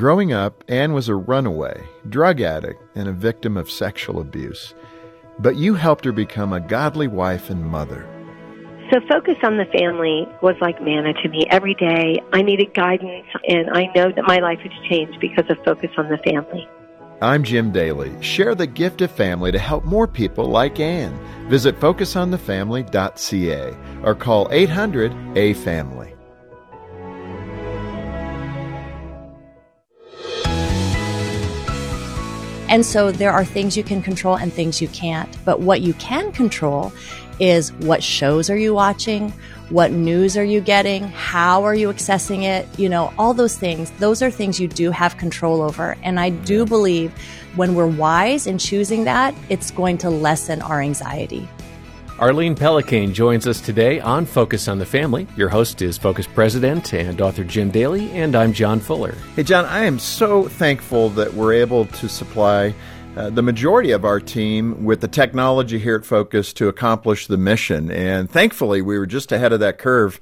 Growing up, Anne was a runaway, drug addict, and a victim of sexual abuse. But you helped her become a godly wife and mother. So focus on the family was like manna to me. Every day I needed guidance and I know that my life has changed because of focus on the family. I'm Jim Daly. Share the gift of family to help more people like Anne. Visit focusonthefamily.ca or call 800 A Family. And so there are things you can control and things you can't. But what you can control is what shows are you watching? What news are you getting? How are you accessing it? You know, all those things. Those are things you do have control over. And I do believe when we're wise in choosing that, it's going to lessen our anxiety. Arlene Pellicane joins us today on Focus on the Family. Your host is Focus President and author Jim Daly, and I'm John Fuller. Hey, John, I am so thankful that we're able to supply uh, the majority of our team with the technology here at Focus to accomplish the mission. And thankfully, we were just ahead of that curve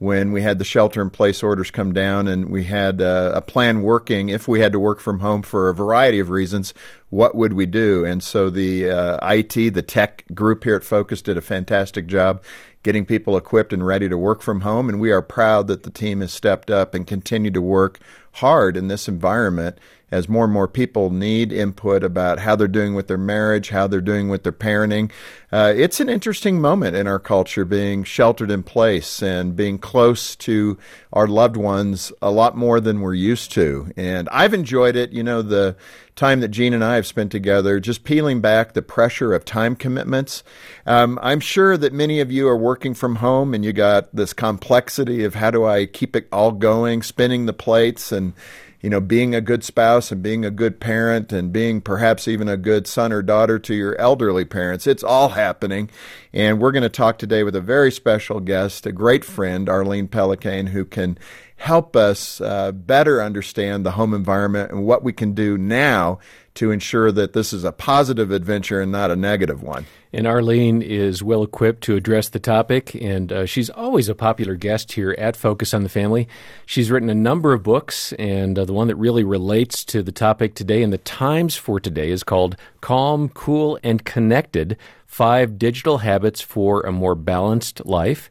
when we had the shelter in place orders come down and we had uh, a plan working if we had to work from home for a variety of reasons what would we do? And so the uh, IT the tech group here at Focus did a fantastic job getting people equipped and ready to work from home and we are proud that the team has stepped up and continued to work hard in this environment as more and more people need input about how they're doing with their marriage, how they're doing with their parenting. Uh, it's an interesting moment in our culture being sheltered in place and being close to our loved ones a lot more than we're used to. And I've enjoyed it. You know, the time that Jean and I have spent together, just peeling back the pressure of time commitments. Um, I'm sure that many of you are working from home and you got this complexity of how do I keep it all going, spinning the plates and you know, being a good spouse and being a good parent and being perhaps even a good son or daughter to your elderly parents. It's all happening. And we're going to talk today with a very special guest, a great friend, Arlene Pellicane, who can help us uh, better understand the home environment and what we can do now to ensure that this is a positive adventure and not a negative one. And Arlene is well equipped to address the topic, and uh, she's always a popular guest here at Focus on the Family. She's written a number of books, and uh, the one that really relates to the topic today and the times for today is called Calm, Cool, and Connected Five Digital Habits for a More Balanced Life.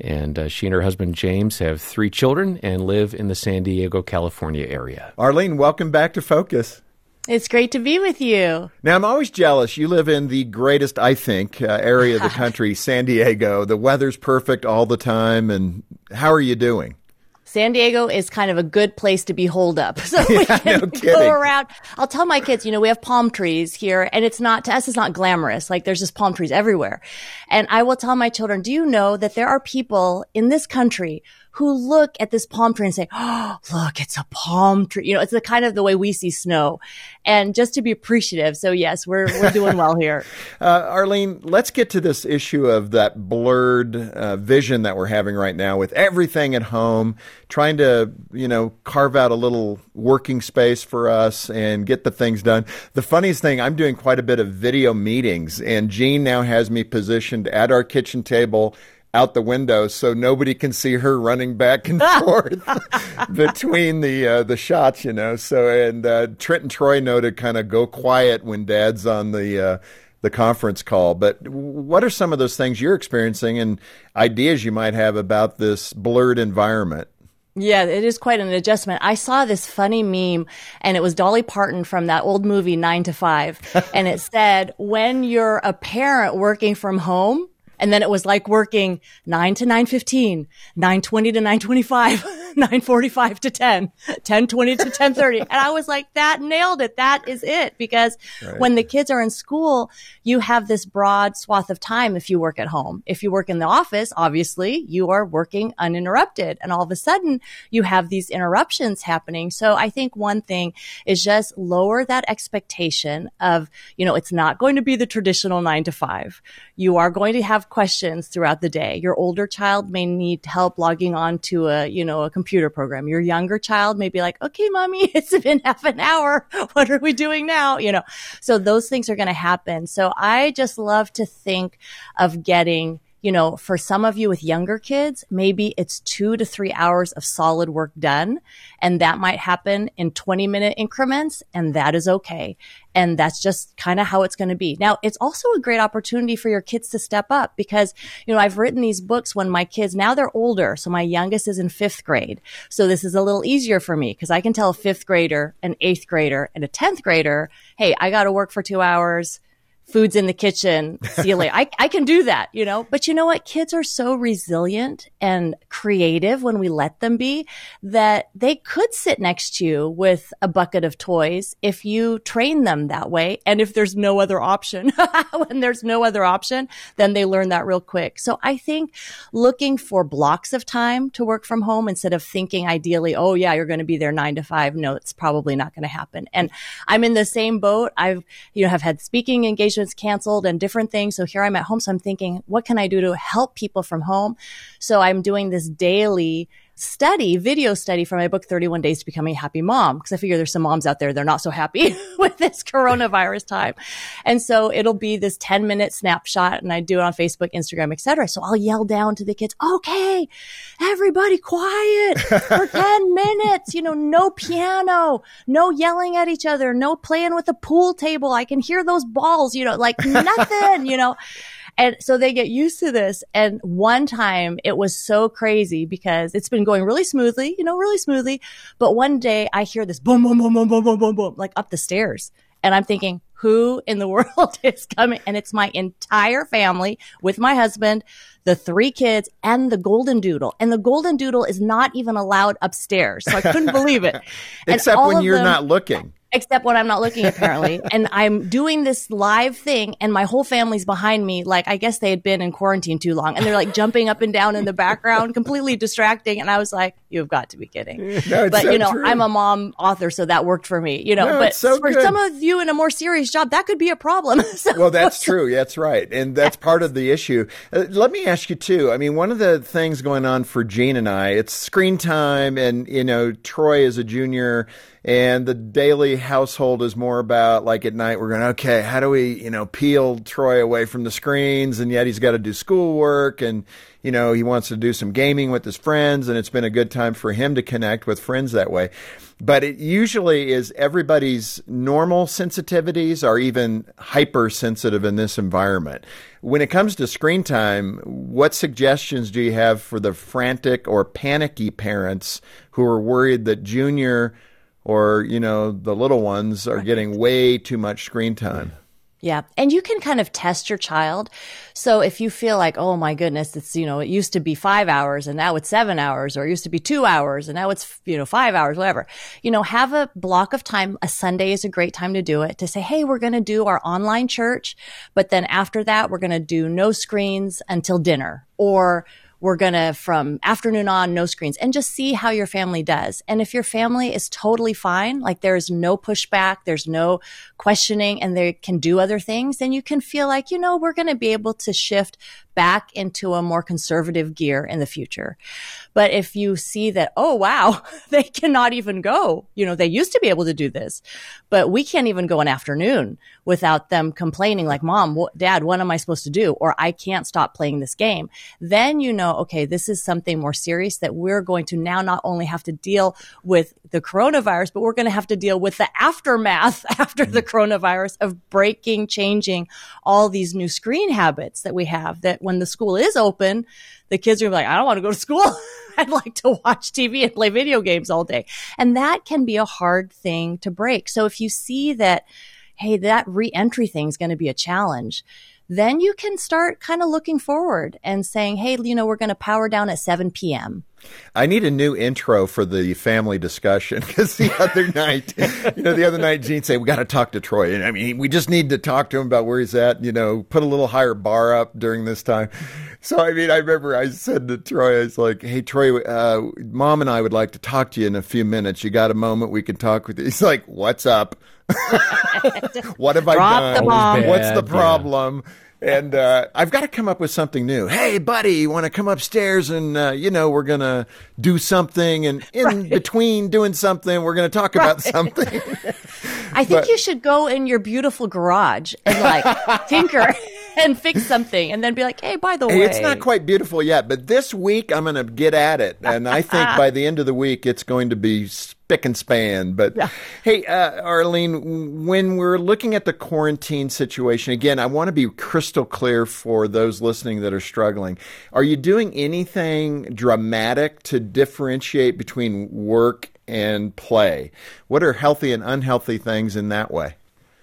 And uh, she and her husband James have three children and live in the San Diego, California area. Arlene, welcome back to Focus. It's great to be with you. Now, I'm always jealous. You live in the greatest, I think, uh, area of the country, San Diego. The weather's perfect all the time. And how are you doing? San Diego is kind of a good place to be holed up. So we yeah, can no go around. I'll tell my kids, you know, we have palm trees here and it's not, to us, it's not glamorous. Like there's just palm trees everywhere. And I will tell my children, do you know that there are people in this country who look at this palm tree and say, Oh, look, it's a palm tree. You know, it's the kind of the way we see snow and just to be appreciative. So yes, we're, we're doing well here. uh, Arlene, let's get to this issue of that blurred uh, vision that we're having right now with everything at home, trying to, you know, carve out a little working space for us and get the things done. The funniest thing, I'm doing quite a bit of video meetings and Jean now has me positioned at our kitchen table out the window so nobody can see her running back and forth between the uh, the shots, you know. So and uh, Trent and Troy know to kind of go quiet when Dad's on the uh, the conference call. But what are some of those things you're experiencing and ideas you might have about this blurred environment? Yeah, it is quite an adjustment. I saw this funny meme and it was Dolly Parton from that old movie Nine to Five. and it said, when you're a parent working from home, and then it was like working nine to nine fifteen, nine twenty to nine twenty five, nine forty five to 10, 10 20 to 10 30. and I was like, that nailed it. That is it. Because right. when the kids are in school, you have this broad swath of time if you work at home. If you work in the office, obviously you are working uninterrupted. And all of a sudden you have these interruptions happening. So I think one thing is just lower that expectation of, you know, it's not going to be the traditional nine to five. You are going to have questions throughout the day. Your older child may need help logging on to a, you know, a computer program. Your younger child may be like, okay, mommy, it's been half an hour. What are we doing now? You know, so those things are going to happen. So I just love to think of getting you know, for some of you with younger kids, maybe it's two to three hours of solid work done. And that might happen in 20 minute increments. And that is okay. And that's just kind of how it's going to be. Now, it's also a great opportunity for your kids to step up because, you know, I've written these books when my kids, now they're older. So my youngest is in fifth grade. So this is a little easier for me because I can tell a fifth grader, an eighth grader, and a 10th grader, Hey, I got to work for two hours food's in the kitchen. See you later. I, I can do that, you know, but you know what? Kids are so resilient and creative when we let them be that they could sit next to you with a bucket of toys if you train them that way. And if there's no other option, when there's no other option, then they learn that real quick. So I think looking for blocks of time to work from home instead of thinking ideally, oh yeah, you're going to be there nine to five. No, it's probably not going to happen. And I'm in the same boat. I've, you know, have had speaking engagements canceled and different things. So here I'm at home. So I'm thinking, what can I do to help people from home? So I'm doing this daily study, video study for my book, 31 Days to Becoming a Happy Mom, because I figure there's some moms out there, they're not so happy with this coronavirus time. And so it'll be this 10 minute snapshot and I do it on Facebook, Instagram, etc. So I'll yell down to the kids, okay, everybody quiet for 10 minutes, you know, no piano, no yelling at each other, no playing with the pool table. I can hear those balls, you know, like nothing, you know. And so they get used to this. And one time it was so crazy because it's been going really smoothly, you know, really smoothly. But one day I hear this boom, boom, boom, boom, boom, boom, boom, boom, like up the stairs. And I'm thinking, who in the world is coming? And it's my entire family with my husband, the three kids and the golden doodle. And the golden doodle is not even allowed upstairs. So I couldn't believe it. Except when you're them, not looking except when I'm not looking apparently. and I'm doing this live thing and my whole family's behind me. Like, I guess they had been in quarantine too long and they're like jumping up and down in the background, completely distracting. And I was like, you've got to be kidding. No, but so you know, true. I'm a mom author, so that worked for me, you know, no, but so for good. some of you in a more serious job, that could be a problem. so, well, that's true. That's right. And that's part of the issue. Uh, let me ask you too. I mean, one of the things going on for Jean and I, it's screen time and, you know, Troy is a junior and the daily household is more about like at night we're going okay how do we you know peel troy away from the screens and yet he's got to do schoolwork and you know he wants to do some gaming with his friends and it's been a good time for him to connect with friends that way. But it usually is everybody's normal sensitivities are even hypersensitive in this environment. When it comes to screen time what suggestions do you have for the frantic or panicky parents who are worried that junior or you know the little ones are getting way too much screen time yeah. And you can kind of test your child. So if you feel like, oh my goodness, it's, you know, it used to be five hours and now it's seven hours, or it used to be two hours and now it's, you know, five hours, whatever, you know, have a block of time. A Sunday is a great time to do it to say, Hey, we're going to do our online church. But then after that, we're going to do no screens until dinner or we're going to from afternoon on, no screens and just see how your family does. And if your family is totally fine, like there's no pushback, there's no questioning and they can do other things, then you can feel like, you know, we're going to be able to shift back into a more conservative gear in the future. But if you see that, oh, wow, they cannot even go, you know, they used to be able to do this, but we can't even go an afternoon without them complaining like, mom, dad, what am I supposed to do? Or I can't stop playing this game. Then you know, okay, this is something more serious that we're going to now not only have to deal with the coronavirus, but we're going to have to deal with the aftermath after the mm-hmm. coronavirus of breaking, changing all these new screen habits that we have that when the school is open, the kids are like, I don't want to go to school. I'd like to watch TV and play video games all day. And that can be a hard thing to break. So if you see that, hey, that reentry thing is going to be a challenge, then you can start kind of looking forward and saying, hey, you know, we're going to power down at 7 p.m. I need a new intro for the family discussion because the other night, you know, the other night, Jean said, we got to talk to Troy. And I mean, we just need to talk to him about where he's at, you know, put a little higher bar up during this time. So, I mean, I remember I said to Troy, I was like, hey, Troy, uh, mom and I would like to talk to you in a few minutes. You got a moment we can talk with you? He's like, what's up? what have I done? What's the problem? Yeah and uh, I've got to come up with something new. Hey, buddy, you want to come upstairs and uh, you know we're gonna do something, and in right. between doing something, we're gonna talk right. about something. I think but, you should go in your beautiful garage and like tinker and fix something and then be like, hey, by the Hey, way. it's not quite beautiful yet, but this week I'm going to get at it, and I think by the end of the week it's going to be spick and span. But hey, uh, Arlene, when we're looking at the quarantine situation again, I want to be crystal clear for those listening that are struggling. Are you doing anything dramatic to differentiate between work and play? What are healthy and unhealthy things in that way?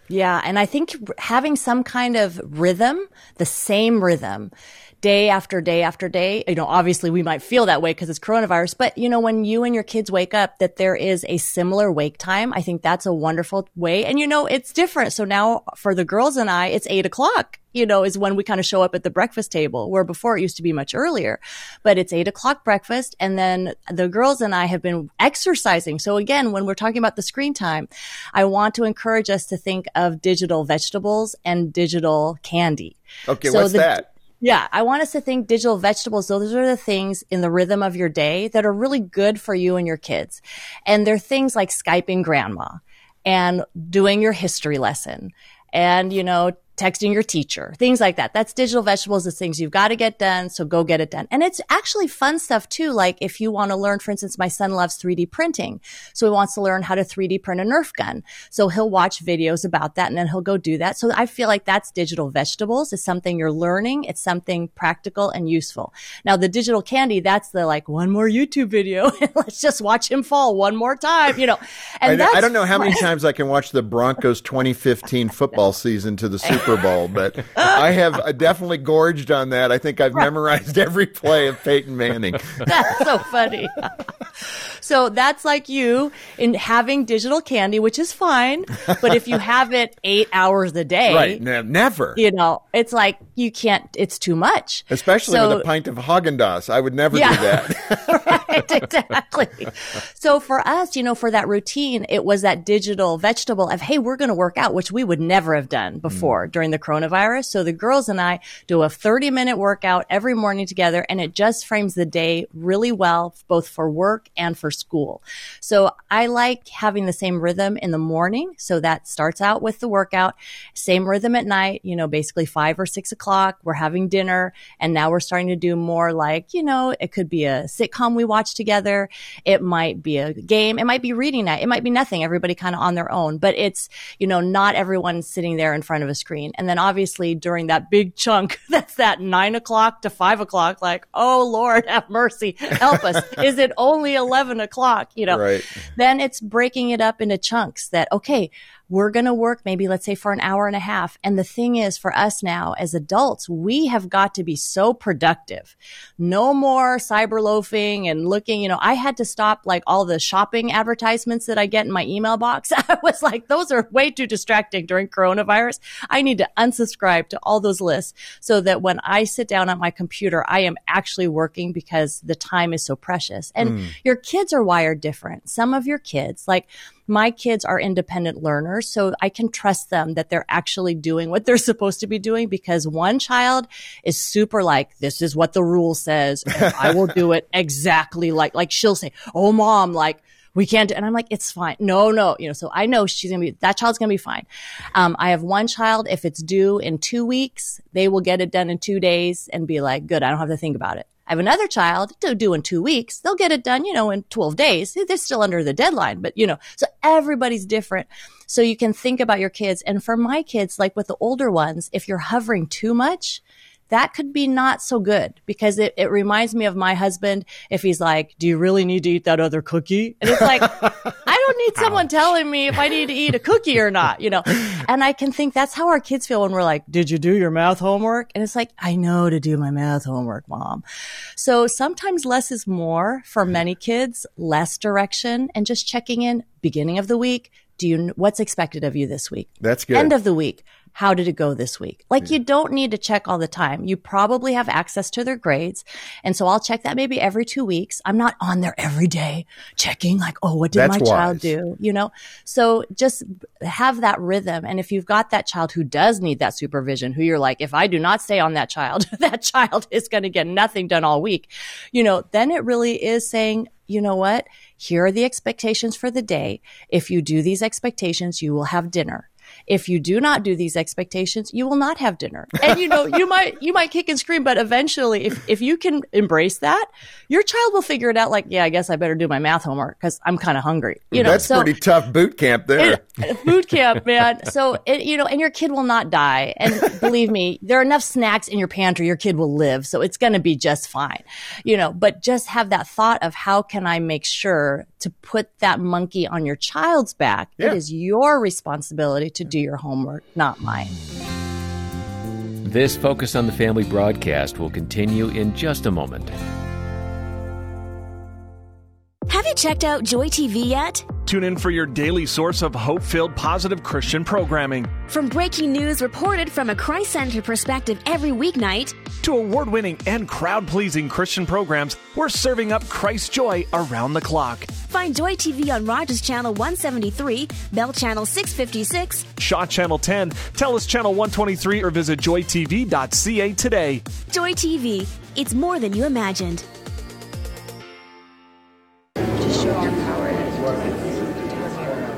Yeah. And I think having some kind of rhythm, the same rhythm, day after day after day, you know, obviously we might feel that way because it's coronavirus, but you know, when you and your kids wake up, that there is a similar wake time, I think that's a wonderful way. And you know, it's different. So now for the girls and I, it's eight o'clock you know, is when we kind of show up at the breakfast table, where before it used to be much earlier. But it's eight o'clock breakfast. And then the girls and I have been exercising. So again, when we're talking about the screen time, I want to encourage us to think of digital vegetables and digital candy. Okay, So what's the- that? Yeah, I want us to think digital vegetables. Those are the things in the rhythm of your day that are really good for you and your kids. And they're things like Skyping grandma and doing your history lesson and, you know, texting your teacher, things like that. That's digital vegetables. It's things you've got to get done. So go get it done. And it's actually fun stuff too. Like if you want to learn, for instance, my son loves 3D printing. So he wants to learn how to 3D print a Nerf gun. So he'll watch videos about that and then he'll go do that. So I feel like that's digital vegetables. It's something you're learning. It's something practical and useful. Now the digital candy, that's the like one more YouTube video. Let's just watch him fall one more time, you know, and I, I don't know how many times I can watch the Broncos 2015 football season to the Super Bowl, but I have uh, definitely gorged on that. I think I've memorized every play of Peyton Manning. That's so funny. so that's like you in having digital candy, which is fine. But if you have it eight hours a day, Right? Ne- never. you know, it's like you can't, it's too much. Especially So- with a pint of Haagen Dazs, I would never Yeah. do that. right, exactly. So for us, you know, for that routine, it was that digital vegetable of, hey, we're going to work out, which we would never have done mm. before during the coronavirus. So the girls and I do a 30 minute workout every morning together and it just frames the day really well, both for work and for school. So I like having the same rhythm in the morning. So that starts out with the workout, same rhythm at night, you know, basically five or six o'clock. We're having dinner and now we're starting to do more like, you know, it could be a sitcom we watch together. It might be a game. It might be reading night. It might be nothing. Everybody kind of on their own, but it's, you know, not everyone sitting there in front of a screen. And then obviously during that big chunk, that's that nine o'clock to five o'clock, like, oh Lord, have mercy. Help us. Is it only 11 o'clock? You know, Right. then it's breaking it up into chunks that, okay, we're going to work maybe let's say for an hour and a half. And the thing is for us now as adults, we have got to be so productive. No more cyber loafing and looking, you know, I had to stop like all the shopping advertisements that I get in my email box. I was like, those are way too distracting during coronavirus. I need to unsubscribe to all those lists so that when I sit down at my computer, I am actually working because the time is so precious. And mm. your kids are wired different. Some of your kids, like my kids are independent learners, so I can trust them that they're actually doing what they're supposed to be doing because one child is super like, this is what the rule says. and I will do it exactly like, like she'll say, Oh mom, like, we can't and I'm like, it's fine. No, no, you know, so I know she's going to be, that child's going to be fine. Um, I have one child, if it's due in two weeks, they will get it done in two days and be like, good, I don't have to think about it. I have another child to do in two weeks. They'll get it done, you know, in 12 days. They're still under the deadline, but you know, so everybody's different. So you can think about your kids. And for my kids, like with the older ones, if you're hovering too much, that could be not so good because it, it reminds me of my husband if he's like, Do you really need to eat that other cookie? And it's like, I don't need someone telling me if I need to eat a cookie or not, you know? And I can think that's how our kids feel when we're like, Did you do your math homework? And it's like, I know to do my math homework, mom. So sometimes less is more for many kids, less direction and just checking in beginning of the week. Do you, what's expected of you this week? That's good. End of the week. How did it go this week? Like you don't need to check all the time. You probably have access to their grades. And so I'll check that maybe every two weeks. I'm not on there every day checking like, oh, what did That's my child do? You know? So just have that rhythm. And if you've got that child who does need that supervision, who you're like, if I do not stay on that child, that child is going to get nothing done all week, you know, then it really is saying, you know what? Here are the expectations for the day. If you do these expectations, you will have dinner. If you do not do these expectations, you will not have dinner. And you know, you might, you might kick and scream, but eventually if, if you can embrace that, your child will figure it out like, yeah, I guess I better do my math homework because I'm kind of hungry. You know, That's so pretty tough boot camp there. it, uh, boot camp, man. So, it, you know, and your kid will not die. And believe me, there are enough snacks in your pantry, your kid will live. So it's going to be just fine, you know, but just have that thought of how can I make sure to put that monkey on your child's back? Yeah. It is your responsibility to do your homework, not mine. This Focus on the Family broadcast will continue in just a moment. Have you checked out Joy TV yet? Tune in for your daily source of hope filled positive Christian programming. From breaking news reported from a Christ centered perspective every weeknight, To award winning and crowd pleasing Christian programs, we're serving up Christ's joy around the clock. find Joy TV on Rogers Channel 173, Bell Channel 656, Shaw Channel 10, Telus Channel 123, or visit joytv.ca today. Joy TV. It's more than you imagined.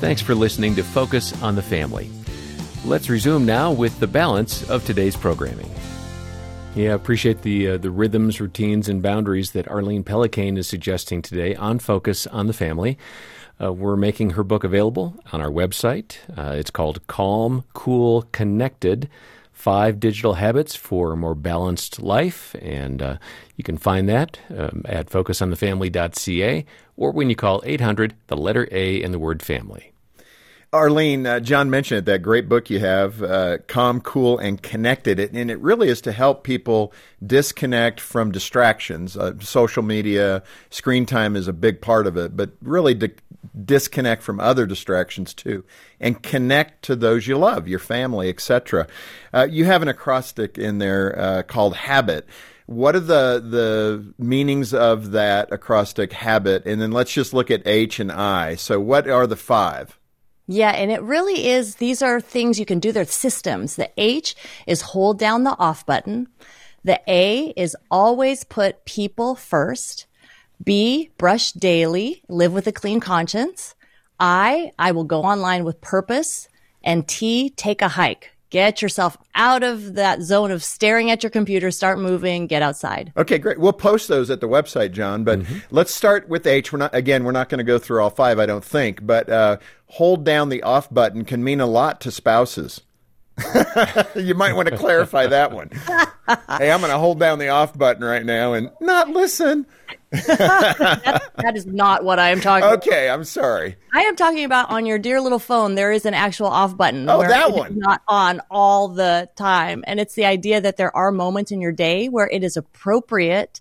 Thanks for listening to Focus on the Family. Let's resume now with the balance of today's programming. Yeah, appreciate the uh, the rhythms, routines, and boundaries that Arlene Pellicane is suggesting today on Focus on the Family. Uh, we're making her book available on our website. Uh, it's called Calm, Cool, Connected Five Digital Habits for a More Balanced Life. And uh, you can find that um, at focusonthefamily.ca or when you call 800, the letter A in the word family. Arlene, uh, John mentioned it, that great book you have, uh, Calm, Cool, and Connected. And it really is to help people disconnect from distractions. Uh, social media, screen time is a big part of it, but really to disconnect from other distractions too, and connect to those you love, your family, etc. Uh, you have an acrostic in there uh, called Habit. What are the the meanings of that acrostic habit? And then let's just look at H and I. So, what are the five? Yeah, and it really is, these are things you can do. They're systems. The H is hold down the off button. The A is always put people first. B, brush daily, live with a clean conscience. I, I will go online with purpose. And T, take a hike. Get yourself out of that zone of staring at your computer, start moving, get outside. Okay, great. We'll post those at the website, John. But let's start with H. We're not again. We're not going to go through all five, I don't think. But uh, hold down the off button can mean a lot to spouses. you might want to clarify that one. hey, I'm going to hold down the off button right now and not listen. That is not what I am talking about. Okay, I'm sorry. I am talking about on your dear little phone, there is an actual off button. Oh, where that it is one. not on all the time. And it's the idea that there are moments in your day where it is appropriate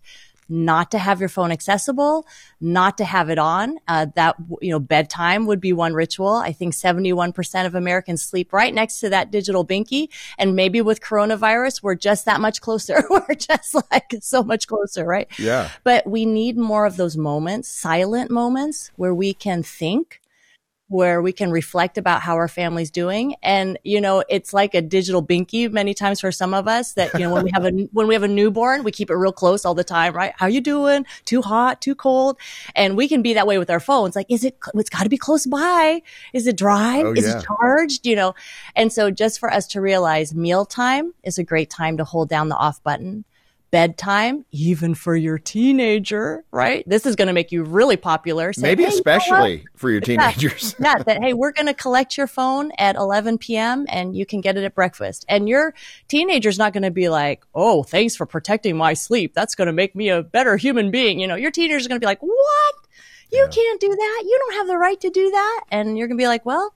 not to have your phone accessible, not to have it on. Uh, that, you know, bedtime would be one ritual. I think 71% of Americans sleep right next to that digital binky. And maybe with coronavirus, we're just that much closer. we're just like so much closer, right? Yeah. But we need more of those moments, silent moments where we can think, where we can reflect about how our family's doing. And, you know, it's like a digital binky many times for some of us that, you know, when we have a, when we have a newborn, we keep it real close all the time, right? How you doing? Too hot, too cold? And we can be that way with our phones. Like, is it, it's got to be close by. Is it dry? Oh, is yeah. it charged? You know? And so just for us to realize mealtime is a great time to hold down the off button bedtime, even for your teenager, right? This is going to make you really popular. Say, Maybe hey, especially you know for your teenagers. yeah, yeah, that, hey, we're going to collect your phone at 11 p.m. and you can get it at breakfast. And your teenager's not going to be like, oh, thanks for protecting my sleep. That's going to make me a better human being. You know, your teenager's going to be like, what? You yeah. can't do that. You don't have the right to do that. And you're going to be like, well,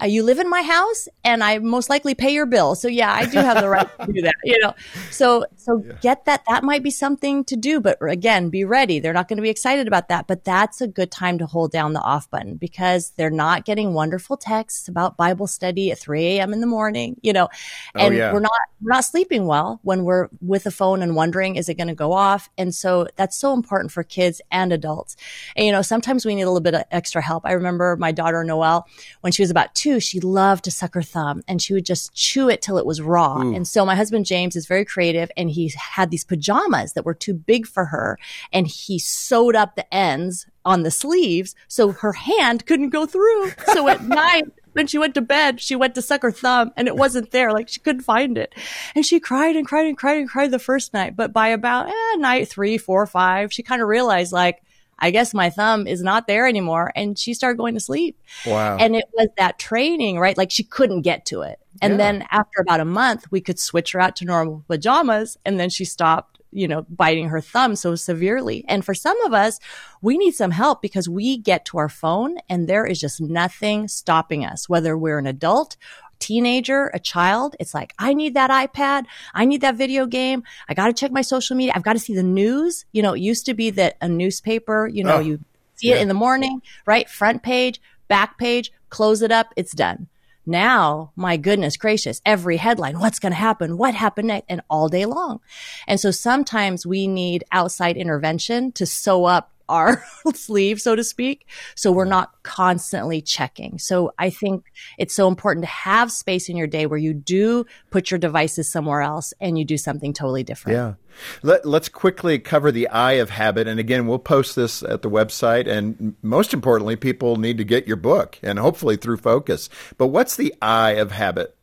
uh, you live in my house and I most likely pay your bill. So yeah, I do have the right to do that, you know. So so yeah. get that that might be something to do, but again, be ready. They're not going to be excited about that, but that's a good time to hold down the off button because they're not getting wonderful texts about Bible study at 3 a.m. in the morning, you know. Oh, and oh, yeah. we're not we're not sleeping well when we're with a phone and wondering is it going to go off? And so that's so important for kids and adults. And you know, sometimes we need a little bit of extra help. I remember my daughter Noelle when she was about 2 too, she loved to suck her thumb and she would just chew it till it was raw. Ooh. And so my husband James is very creative and he had these pajamas that were too big for her and he sewed up the ends on the sleeves so her hand couldn't go through. So at night, when she went to bed, she went to suck her thumb and it wasn't there. Like she couldn't find it. And she cried and cried and cried and cried the first night. But by about eh, night three, four, five, she kind of realized like, I guess my thumb is not there anymore. And she started going to sleep. Wow. And it was that training, right? Like she couldn't get to it. And yeah. then after about a month, we could switch her out to normal pajamas. And then she stopped, you know, biting her thumb so severely. And for some of us, we need some help because we get to our phone and there is just nothing stopping us, whether we're an adult teenager, a child, it's like, I need that iPad. I need that video game. I got to check my social media. I've got to see the news. You know, it used to be that a newspaper, you know, oh, you see yeah. it in the morning, right? Front page, back page, close it up. It's done. Now, my goodness gracious, every headline, what's going to happen? What happened next? And all day long. And so sometimes we need outside intervention to sew up our sleeve, so to speak. So we're not constantly checking. So I think it's so important to have space in your day where you do put your devices somewhere else and you do something totally different. Yeah. Let, us quickly cover the I of habit. And again, we'll post this at the website. And most importantly, people need to get your book and hopefully through focus. But what's the I of habit?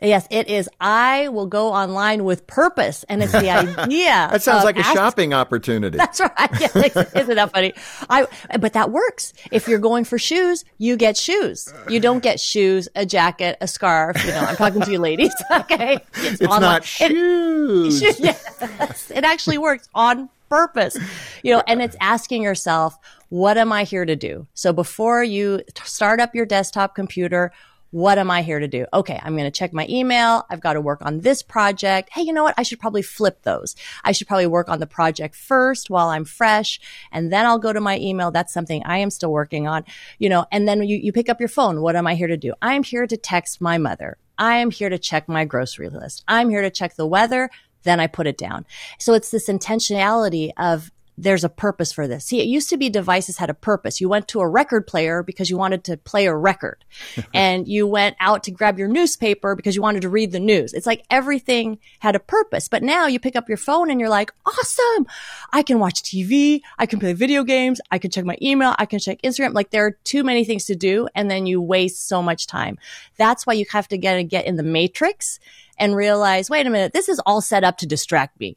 Yes, it is. I will go online with purpose, and it's the idea. that sounds like a ask- shopping opportunity. That's right. isn't that funny? I, but that works. If you're going for shoes, you get shoes. You don't get shoes, a jacket, a scarf. You know, I'm talking to you, ladies. okay, it's, it's not shoes. It, yes, it actually works on purpose. You know, and it's asking yourself, what am I here to do? So before you start up your desktop computer what am I here to do? Okay, I'm going to check my email. I've got to work on this project. Hey, you know what? I should probably flip those. I should probably work on the project first while I'm fresh, and then I'll go to my email. That's something I am still working on, you know, and then you, you pick up your phone. What am I here to do? I'm here to text my mother. I am here to check my grocery list. I'm here to check the weather then I put it down. So it's this intentionality of there's a purpose for this. See, it used to be devices had a purpose. You went to a record player because you wanted to play a record and you went out to grab your newspaper because you wanted to read the news. It's like everything had a purpose. But now you pick up your phone and you're like, awesome. I can watch TV. I can play video games. I can check my email. I can check Instagram. Like there are too many things to do. And then you waste so much time. That's why you have to get, get in the matrix and realize, wait a minute, this is all set up to distract me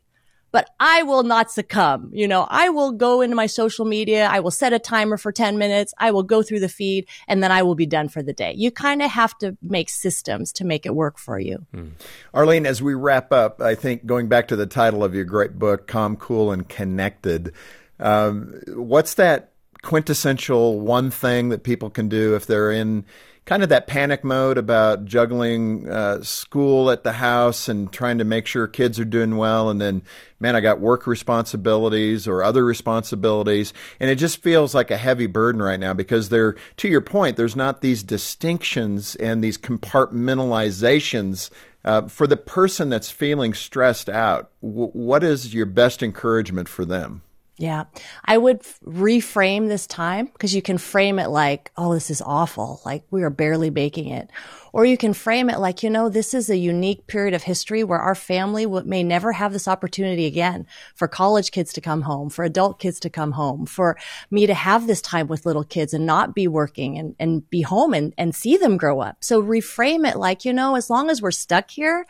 but I will not succumb. You know, I will go into my social media. I will set a timer for 10 minutes. I will go through the feed and then I will be done for the day. You kind of have to make systems to make it work for you. Hmm. Arlene, as we wrap up, I think going back to the title of your great book, Calm, Cool, and Connected, um, what's that quintessential one thing that people can do if they're in kind of that panic mode about juggling uh, school at the house and trying to make sure kids are doing well. And then, man, I got work responsibilities or other responsibilities. And it just feels like a heavy burden right now because there, to your point, there's not these distinctions and these compartmentalizations uh, for the person that's feeling stressed out, w- what is your best encouragement for them? Yeah. I would reframe this time because you can frame it like, oh, this is awful. Like we are barely making it. Or you can frame it like, you know, this is a unique period of history where our family may never have this opportunity again for college kids to come home, for adult kids to come home, for me to have this time with little kids and not be working and, and be home and, and see them grow up. So reframe it like, you know, as long as we're stuck here,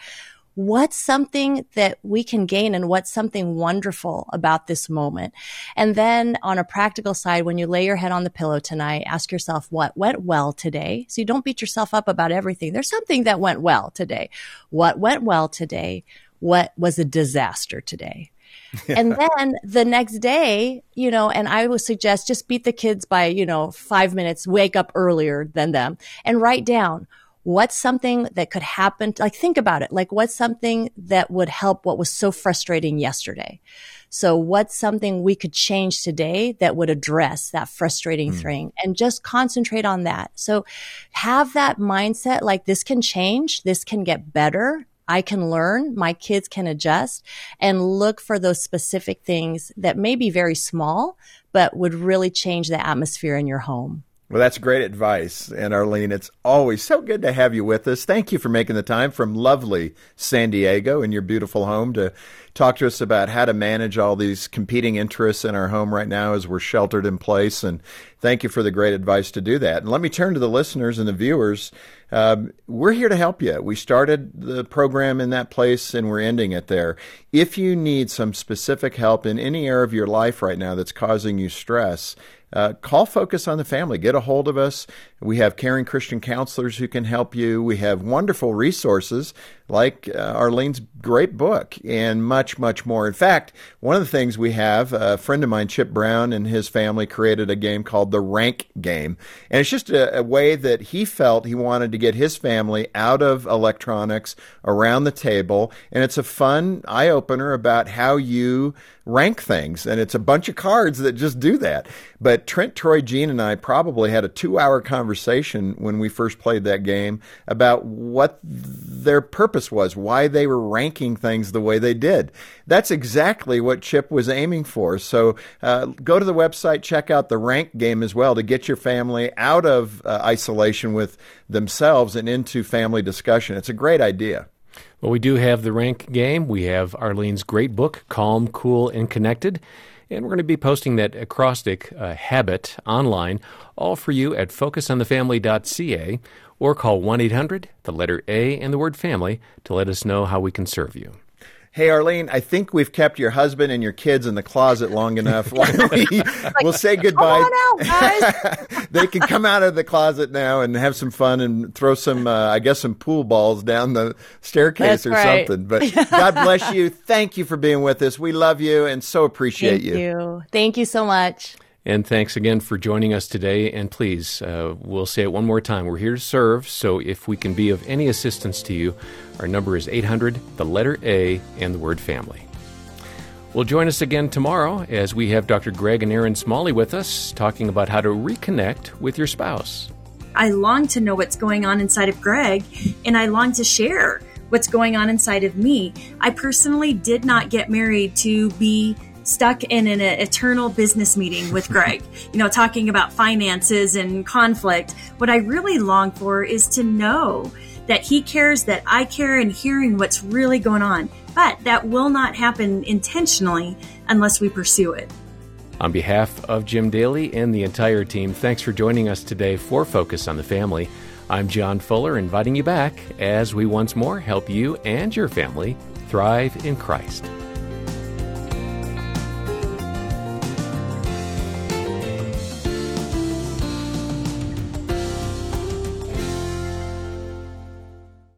what's something that we can gain and what's something wonderful about this moment? And then on a practical side, when you lay your head on the pillow tonight, ask yourself what went well today. So you don't beat yourself up about everything. There's something that went well today. What went well today? What was a disaster today? and then the next day, you know, and I would suggest just beat the kids by, you know, five minutes, wake up earlier than them and write down what's something that could happen. Like think about it. Like what's something that would help what was so frustrating yesterday? So what's something we could change today that would address that frustrating mm. thing and just concentrate on that. So have that mindset like this can change. This can get better. I can learn, my kids can adjust and look for those specific things that may be very small, but would really change the atmosphere in your home. Well, that's great advice. And Arlene, it's always so good to have you with us. Thank you for making the time from lovely San Diego in your beautiful home to talk to us about how to manage all these competing interests in our home right now as we're sheltered in place. And thank you for the great advice to do that. And let me turn to the listeners and the viewers. Um, we're here to help you. We started the program in that place and we're ending it there. If you need some specific help in any area of your life right now that's causing you stress, uh, call Focus on the Family. Get a hold of us. We have caring Christian counselors who can help you. We have wonderful resources like uh, Arlene's great book and much, much more. In fact, one of the things we have, a friend of mine, Chip Brown, and his family created a game called the Rank Game. And it's just a, a way that he felt he wanted to get his family out of electronics around the table. And it's a fun eye opener about how you rank things. And it's a bunch of cards that just do that. But Trent, Troy, Jean, and I probably had a two hour conversation when we first played that game about what their purpose was, why they were ranking things the way they did. That's exactly what Chip was aiming for. So uh, go to the website, check out the rank game as well to get your family out of uh, isolation with themselves and into family discussion. It's a great idea. Well, we do have the rank game. We have Arlene's great book, Calm, Cool, and Connected. And we're going to be posting that acrostic uh, habit online, all for you at focusonthefamily.ca or call 1 800, the letter A, and the word family to let us know how we can serve you. Hey, Arlene, I think we've kept your husband and your kids in the closet long enough. we, will say goodbye. Out, they can come out of the closet now and have some fun and throw some, uh, I guess, some pool balls down the staircase That's or right. something. But God bless you. Thank you for being with us. We love you and so appreciate you. Thank you. you. Thank you so much. And thanks again for joining us today. And please, uh, we'll say it one more time. We're here to serve. So if we can be of any assistance to you, our number is 800, the letter A, and the word family. Well, join us again tomorrow as we have Dr. Greg and Erin Smalley with us talking about how to reconnect with your spouse. I long to know what's going on inside of Greg, and I long to share what's going on inside of me. I personally did not get married to be stuck in an eternal business meeting with Greg, you know, talking about finances and conflict. What I really long for is to know that he cares, that I care, and hearing what's really going on. But that will not happen intentionally unless we pursue it. On behalf of Jim Daly and the entire team, thanks for joining us today for Focus on the Family. I'm John Fuller, inviting you back as we once more help you and your family thrive in Christ.